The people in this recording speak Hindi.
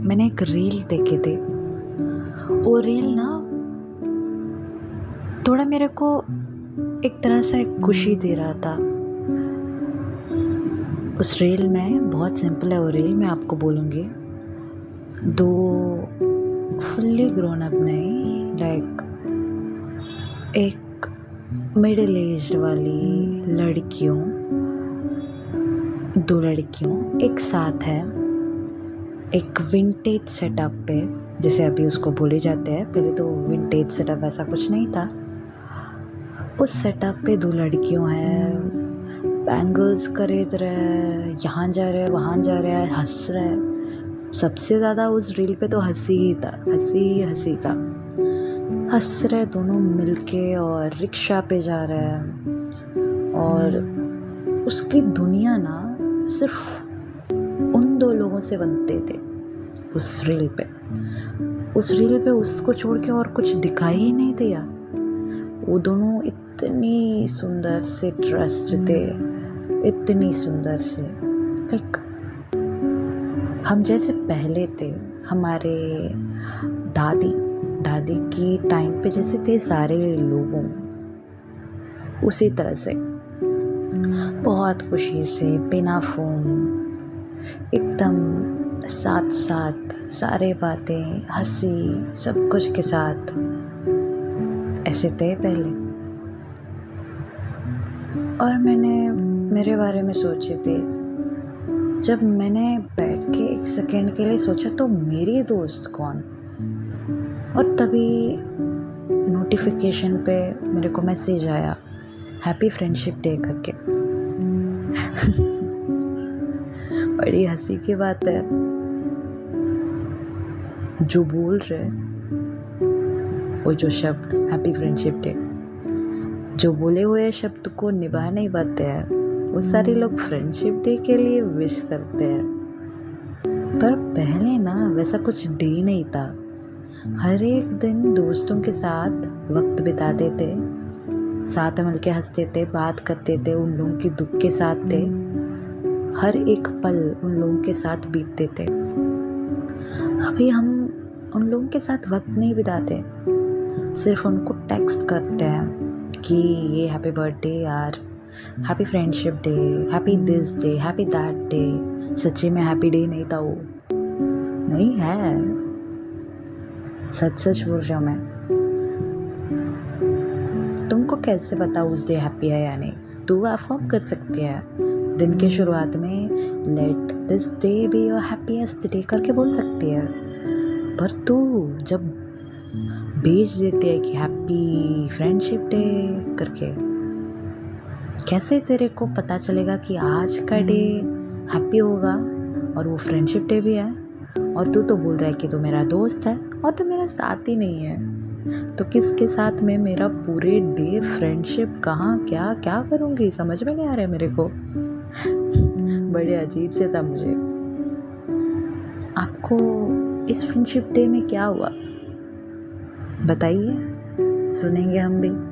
मैंने एक रील देखे थे। वो रील ना थोड़ा मेरे को एक तरह से खुशी दे रहा था। उस रील में, बहुत सिंपल है वो रील, मैं आपको बोलूँगी। दो फुल्ली ग्रोन अप नहीं लाइक एक मिडिल एज वाली लड़कियों, दो लड़कियों एक साथ है। एक विंटेज सेटअप पे, जैसे अभी उसको बोले जाते हैं, पहले तो विंटेज सेटअप ऐसा कुछ नहीं था। उस सेटअप पे दो लड़कियों हैं बैंगल्स खरीद रहे हैं, यहाँ जा रहे हैं, वहाँ जा रहे हैं, हंस रहे हैं। सबसे ज़्यादा उस रील पे तो हँसी ही था, हँसी ही हँसी था। हंस रहे दोनों मिलके और रिक्शा पे जा रहे हैं। और उसकी दुनिया ना सिर्फ़ लोगों से बनते थे, उस रील पे। उस रील पे उसको छोड़ के और कुछ दिखाई ही नहीं दिया। वो दोनों इतनी सुंदर से ड्रेस्ड थे, इतनी सुंदर से। लाइक हम जैसे पहले थे, हमारे दादी दादी की टाइम पे जैसे थे सारे लोगों। उसी तरह से, बहुत खुशी से, बिना फ़ोन एकदम साथ साथ सारे बातें, हँसी, सब कुछ के साथ। ऐसे थे पहले। और मैंने, मेरे बारे में सोचे थे। जब मैंने बैठ के एक सेकेंड के लिए सोचा तो मेरी दोस्त कौन? और तभी नोटिफिकेशन पे मेरे को मैसेज आया हैप्पी फ्रेंडशिप डे करके। बड़ी हँसी की बात है। जो बोल रहे वो जो शब्द हैप्पी फ्रेंडशिप डे जो बोले हुए शब्द को निभा नहीं पाते हैं, वो सारे लोग फ्रेंडशिप डे के लिए विश करते हैं। पर पहले ना, वैसा कुछ डे नहीं था। हर एक दिन दोस्तों के साथ वक्त बिताते थे, साथ मिलके हँसते थे, बात करते थे, उन लोगों के दुख के साथ थे। हर एक पल उन लोगों के साथ बीतते थे। अभी हम उन लोगों के साथ वक्त नहीं बिताते। सिर्फ़ उनको टेक्स्ट करते हैं कि ये हैप्पी बर्थडे यार happy friendship day happy this day happy that day सच्ची में हैप्पी डे नहीं था वो। नहीं है। सच सच बोल रही हूँ मैं। तुमको कैसे पता उस डे हैप्पी है या नहीं? तू अफॉर्म कर सकती है। दिन के शुरुआत में let this day be your happiest day करके बोल सकती है। पर तू जब भेज देती है कि हैप्पी फ्रेंडशिप डे करके, कैसे तेरे को पता चलेगा कि आज का डे हैप्पी होगा और वो फ्रेंडशिप डे भी है? और तू तो बोल रहा है कि तू मेरा दोस्त है और तू मेरा साथ ही नहीं है। तो किसके साथ में मेरा पूरे डे फ्रेंडशिप कहाँ, क्या क्या करूँगी? समझ में नहीं आ रहा है मेरे को। बड़े अजीब से था मुझे। आपको इस फ्रेंडशिप डे में क्या हुआ? बताइए, सुनेंगे हम भी।